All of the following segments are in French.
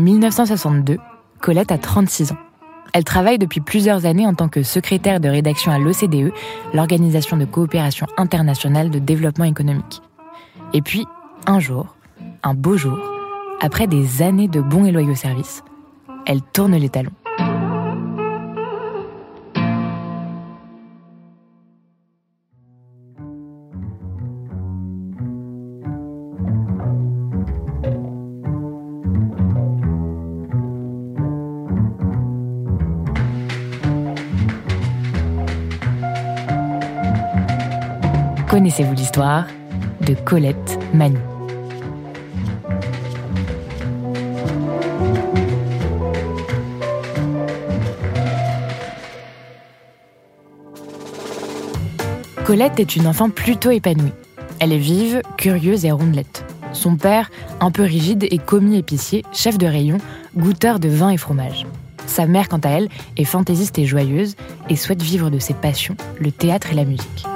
1962, Colette a 36 ans. Elle travaille depuis plusieurs années en tant que secrétaire de rédaction à l'OCDE, l'Organisation de coopération internationale de développement économique. Et puis, un jour, un beau jour, après des années de bons et loyaux services, elle tourne les talons. Connaissez-vous l'histoire de Colette Manu Colette est une enfant plutôt épanouie. Elle est vive, curieuse et rondelette. Son père, un peu rigide et commis épicier, chef de rayon, goûteur de vin et fromage. Sa mère, quant à elle, est fantaisiste et joyeuse et souhaite vivre de ses passions, le théâtre et la musique.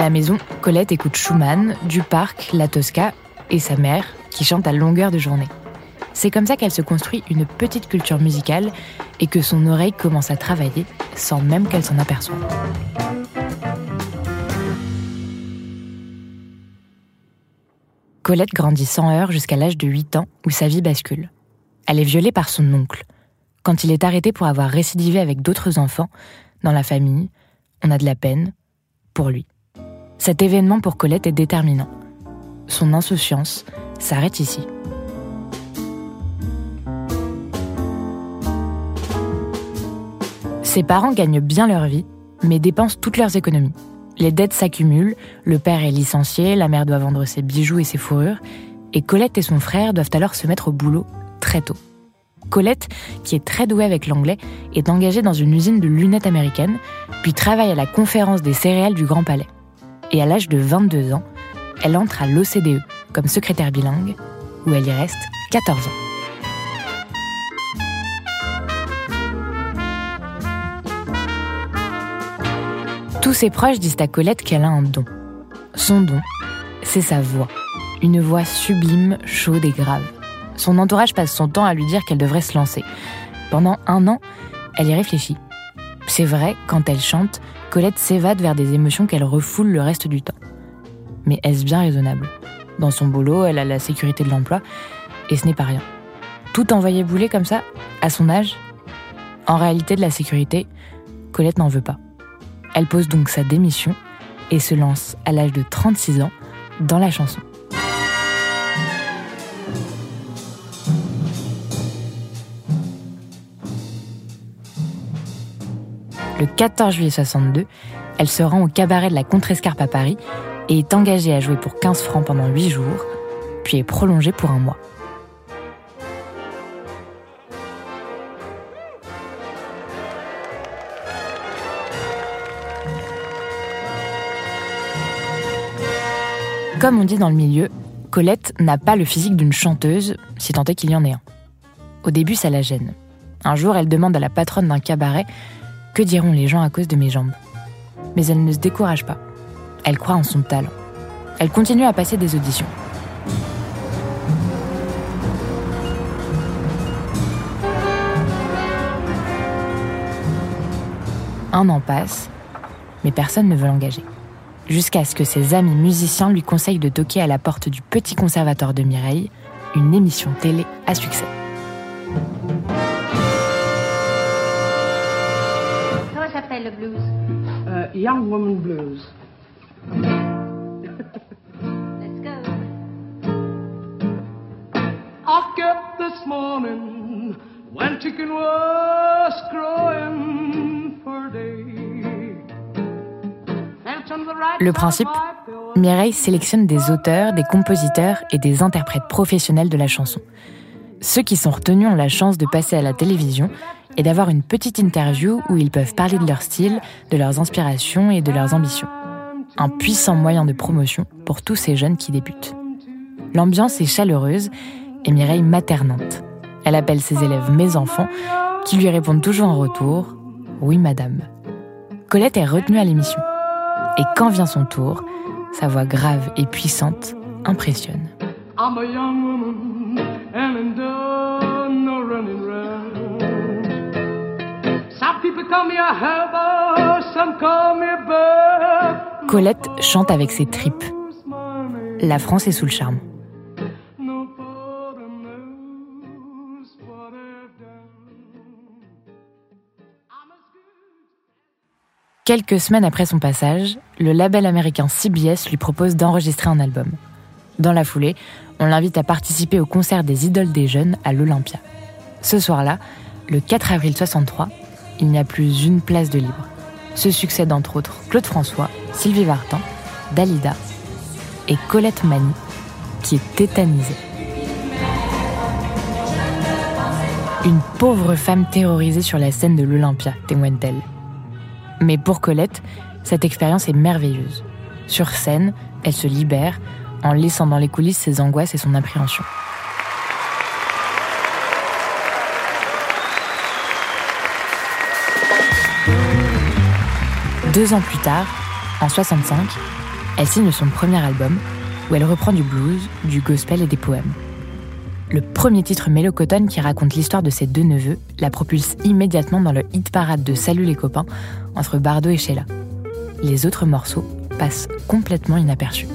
À la maison, Colette écoute Schumann, Duparc, la Tosca et sa mère qui chante à longueur de journée. C'est comme ça qu'elle se construit une petite culture musicale et que son oreille commence à travailler sans même qu'elle s'en aperçoive. Colette grandit sans heurts jusqu'à l'âge de 8 ans où sa vie bascule. Elle est violée par son oncle. Quand il est arrêté pour avoir récidivé avec d'autres enfants, dans la famille, on a de la peine pour lui. Cet événement pour Colette est déterminant. Son insouciance s'arrête ici. Ses parents gagnent bien leur vie, mais dépensent toutes leurs économies. Les dettes s'accumulent, le père est licencié, la mère doit vendre ses bijoux et ses fourrures, et Colette et son frère doivent alors se mettre au boulot très tôt. Colette, qui est très douée avec l'anglais, est engagée dans une usine de lunettes américaines, puis travaille à la conférence des céréales du Grand Palais. Et à l'âge de 22 ans, elle entre à l'OCDE comme secrétaire bilingue, où elle y reste 14 ans. Tous ses proches disent à Colette qu'elle a un don. Son don, c'est sa voix. Une voix sublime, chaude et grave. Son entourage passe son temps à lui dire qu'elle devrait se lancer. Pendant un an, elle y réfléchit. C'est vrai, quand elle chante, Colette s'évade vers des émotions qu'elle refoule le reste du temps. Mais est-ce bien raisonnable? Dans son boulot, elle a la sécurité de l'emploi, et ce n'est pas rien. Tout envoyer bouler comme ça, à son âge? En réalité, de la sécurité, Colette n'en veut pas. Elle pose donc sa démission et se lance à l'âge de 36 ans dans la chanson. le 14 juillet 62, elle se rend au cabaret de la Contrescarpe à Paris et est engagée à jouer pour 15 francs pendant 8 jours, puis est prolongée pour un mois. Comme on dit dans le milieu, Colette n'a pas le physique d'une chanteuse, si tant est qu'il y en ait un. Au début, ça la gêne. Un jour, elle demande à la patronne d'un cabaret que diront les gens à cause de mes jambes? Mais elle ne se décourage pas. Elle croit en son talent. Elle continue à passer des auditions. Un an passe, mais personne ne veut l'engager. Jusqu'à ce que ses amis musiciens lui conseillent de toquer à la porte du Petit Conservatoire de Mireille, une émission télé à succès. S'appelle le blues? Uh, young Woman Blues. Let's go. I kept this morning when chicken was crowing for day. Felt on the right Le principe. Mireille sélectionne des auteurs, des compositeurs et des interprètes professionnels de la chanson. Ceux qui sont retenus ont la chance de passer à la télévision et d'avoir une petite interview où ils peuvent parler de leur style, de leurs inspirations et de leurs ambitions. Un puissant moyen de promotion pour tous ces jeunes qui débutent. L'ambiance est chaleureuse et Mireille maternante. Elle appelle ses élèves mes enfants, qui lui répondent toujours en retour Oui, madame. Colette est retenue à l'émission. Et quand vient son tour, sa voix grave et puissante impressionne. And I'm done no running round. Some people call me a heather, some call me a bird. Colette chante avec ses tripes. La France est sous le charme. Quelques semaines après son passage, le label américain CBS lui propose d'enregistrer un album. Dans la foulée, on l'invite à participer au concert des idoles des jeunes à l'Olympia. Ce soir-là, le 4 avril 63, il n'y a plus une place de libre. Se succèdent entre autres Claude François, Sylvie Vartan, Dalida et Colette Mani, qui est tétanisée. Une pauvre femme terrorisée sur la scène de l'Olympia, témoigne-t-elle. Mais pour Colette, cette expérience est merveilleuse. Sur scène, elle se libère en laissant dans les coulisses ses angoisses et son appréhension. Deux ans plus tard, en 65, elle signe son premier album où elle reprend du blues, du gospel et des poèmes. Le premier titre Mélocotone qui raconte l'histoire de ses deux neveux la propulse immédiatement dans le hit parade de Salut les copains entre Bardot et Sheila. Les autres morceaux passent complètement inaperçus.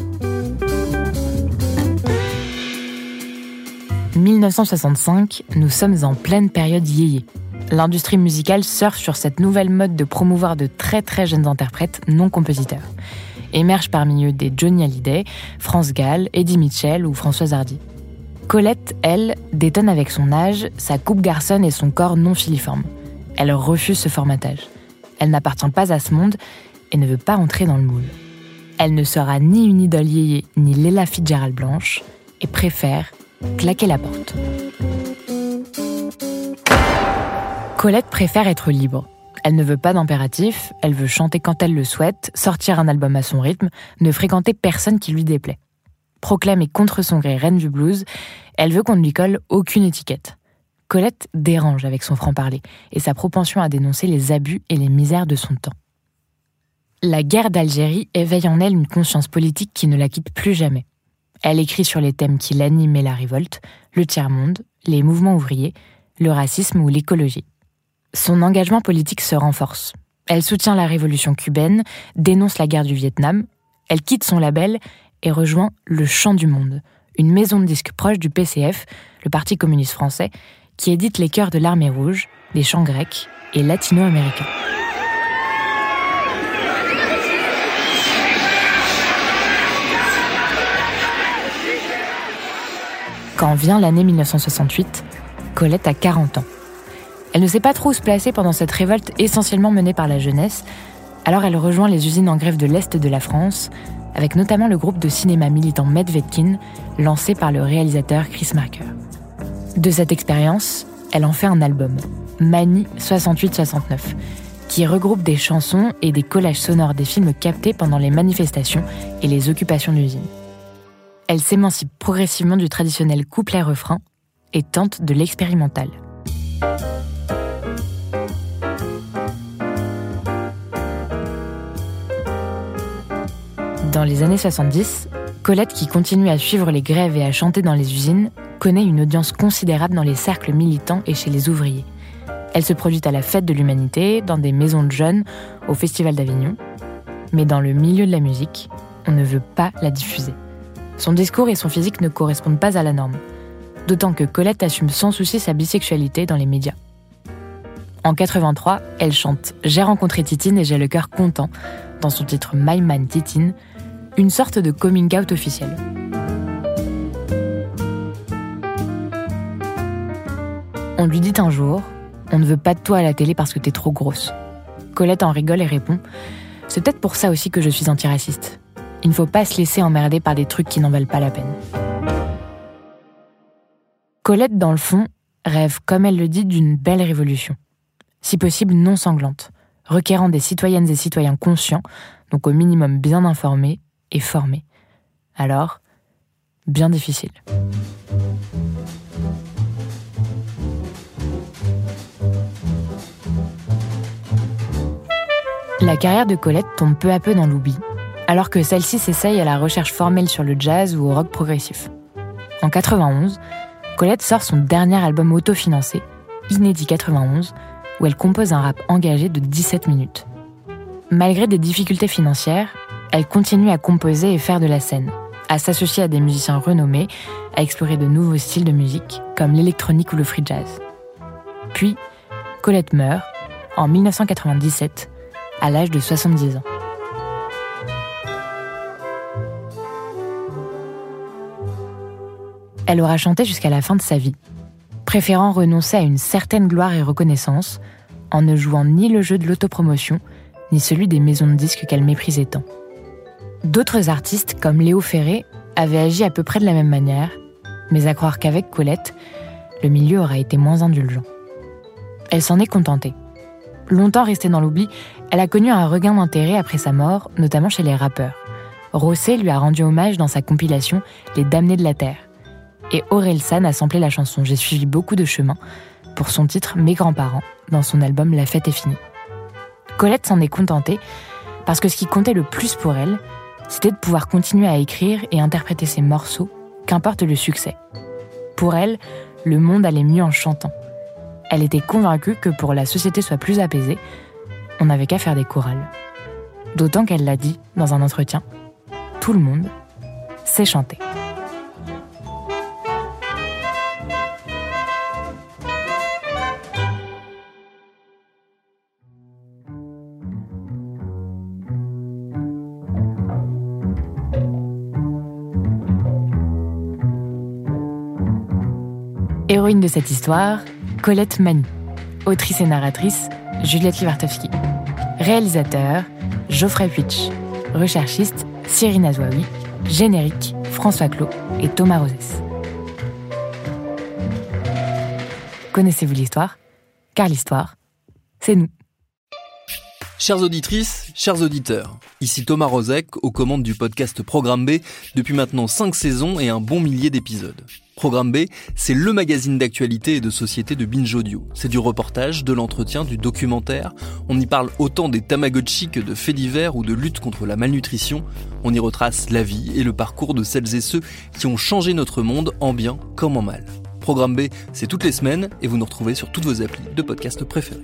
1965, nous sommes en pleine période yéyé. L'industrie musicale surfe sur cette nouvelle mode de promouvoir de très très jeunes interprètes non compositeurs. Émergent parmi eux des Johnny Hallyday, France Gall, Eddie Mitchell ou Françoise Hardy. Colette, elle, détonne avec son âge, sa coupe garçonne et son corps non filiforme. Elle refuse ce formatage. Elle n'appartient pas à ce monde et ne veut pas entrer dans le moule. Elle ne sera ni une idole yéyé ni Léla Fitzgerald blanche et préfère claquer la porte. Colette préfère être libre. Elle ne veut pas d'impératif, elle veut chanter quand elle le souhaite, sortir un album à son rythme, ne fréquenter personne qui lui déplaît. Proclamée contre son gré reine du blues, elle veut qu'on ne lui colle aucune étiquette. Colette dérange avec son franc-parler et sa propension à dénoncer les abus et les misères de son temps. La guerre d'Algérie éveille en elle une conscience politique qui ne la quitte plus jamais. Elle écrit sur les thèmes qui l'animent et la révolte, le tiers-monde, les mouvements ouvriers, le racisme ou l'écologie. Son engagement politique se renforce. Elle soutient la révolution cubaine, dénonce la guerre du Vietnam, elle quitte son label et rejoint Le Chant du Monde, une maison de disques proche du PCF, le Parti communiste français, qui édite les chœurs de l'armée rouge, des chants grecs et latino-américains. Quand vient l'année 1968, Colette a 40 ans. Elle ne sait pas trop où se placer pendant cette révolte essentiellement menée par la jeunesse, alors elle rejoint les usines en grève de l'Est de la France, avec notamment le groupe de cinéma militant Medvedkin, lancé par le réalisateur Chris Marker. De cette expérience, elle en fait un album, Mani 68-69, qui regroupe des chansons et des collages sonores des films captés pendant les manifestations et les occupations d'usines. Elle s'émancipe progressivement du traditionnel couplet-refrain et tente de l'expérimental. Dans les années 70, Colette, qui continue à suivre les grèves et à chanter dans les usines, connaît une audience considérable dans les cercles militants et chez les ouvriers. Elle se produit à la fête de l'humanité, dans des maisons de jeunes, au Festival d'Avignon. Mais dans le milieu de la musique, on ne veut pas la diffuser. Son discours et son physique ne correspondent pas à la norme. D'autant que Colette assume sans souci sa bisexualité dans les médias. En 83, elle chante J'ai rencontré Titine et j'ai le cœur content dans son titre My Man Titine, une sorte de coming out officiel. On lui dit un jour On ne veut pas de toi à la télé parce que t'es trop grosse. Colette en rigole et répond C'est peut-être pour ça aussi que je suis antiraciste. Il ne faut pas se laisser emmerder par des trucs qui n'en valent pas la peine. Colette, dans le fond, rêve, comme elle le dit, d'une belle révolution. Si possible non sanglante, requérant des citoyennes et citoyens conscients, donc au minimum bien informés et formés. Alors, bien difficile. La carrière de Colette tombe peu à peu dans l'oubli, alors que celle-ci s'essaye à la recherche formelle sur le jazz ou au rock progressif. En 91, Colette sort son dernier album autofinancé, Inédit 91, où elle compose un rap engagé de 17 minutes. Malgré des difficultés financières, elle continue à composer et faire de la scène, à s'associer à des musiciens renommés, à explorer de nouveaux styles de musique, comme l'électronique ou le free jazz. Puis, Colette meurt, en 1997, à l'âge de 70 ans. Elle aura chanté jusqu'à la fin de sa vie, préférant renoncer à une certaine gloire et reconnaissance en ne jouant ni le jeu de l'autopromotion, ni celui des maisons de disques qu'elle méprisait tant. D'autres artistes, comme Léo Ferré, avaient agi à peu près de la même manière, mais à croire qu'avec Colette, le milieu aura été moins indulgent. Elle s'en est contentée. Longtemps restée dans l'oubli, elle a connu un regain d'intérêt après sa mort, notamment chez les rappeurs. Rosset lui a rendu hommage dans sa compilation Les Damnés de la Terre. Et Aurel San a samplé la chanson J'ai suivi beaucoup de chemin pour son titre Mes grands-parents dans son album La fête est finie. Colette s'en est contentée parce que ce qui comptait le plus pour elle, c'était de pouvoir continuer à écrire et interpréter ses morceaux, qu'importe le succès. Pour elle, le monde allait mieux en chantant. Elle était convaincue que pour la société soit plus apaisée, on n'avait qu'à faire des chorales. D'autant qu'elle l'a dit dans un entretien, tout le monde sait chanter. Héroïne de cette histoire, Colette Mani. Autrice et narratrice, Juliette Livartowski. Réalisateur, Geoffrey Puitch. Recherchiste, Cyrine Azouaoui. Générique, François Clos et Thomas Rosès. Connaissez-vous l'histoire? Car l'histoire, c'est nous. Chères auditrices, chers auditeurs, ici Thomas Rozek aux commandes du podcast Programme B depuis maintenant 5 saisons et un bon millier d'épisodes. Programme B, c'est le magazine d'actualité et de société de Binge Audio. C'est du reportage, de l'entretien, du documentaire. On y parle autant des Tamagotchi que de faits divers ou de lutte contre la malnutrition. On y retrace la vie et le parcours de celles et ceux qui ont changé notre monde en bien comme en mal. Programme B, c'est toutes les semaines et vous nous retrouvez sur toutes vos applis de podcast préférés.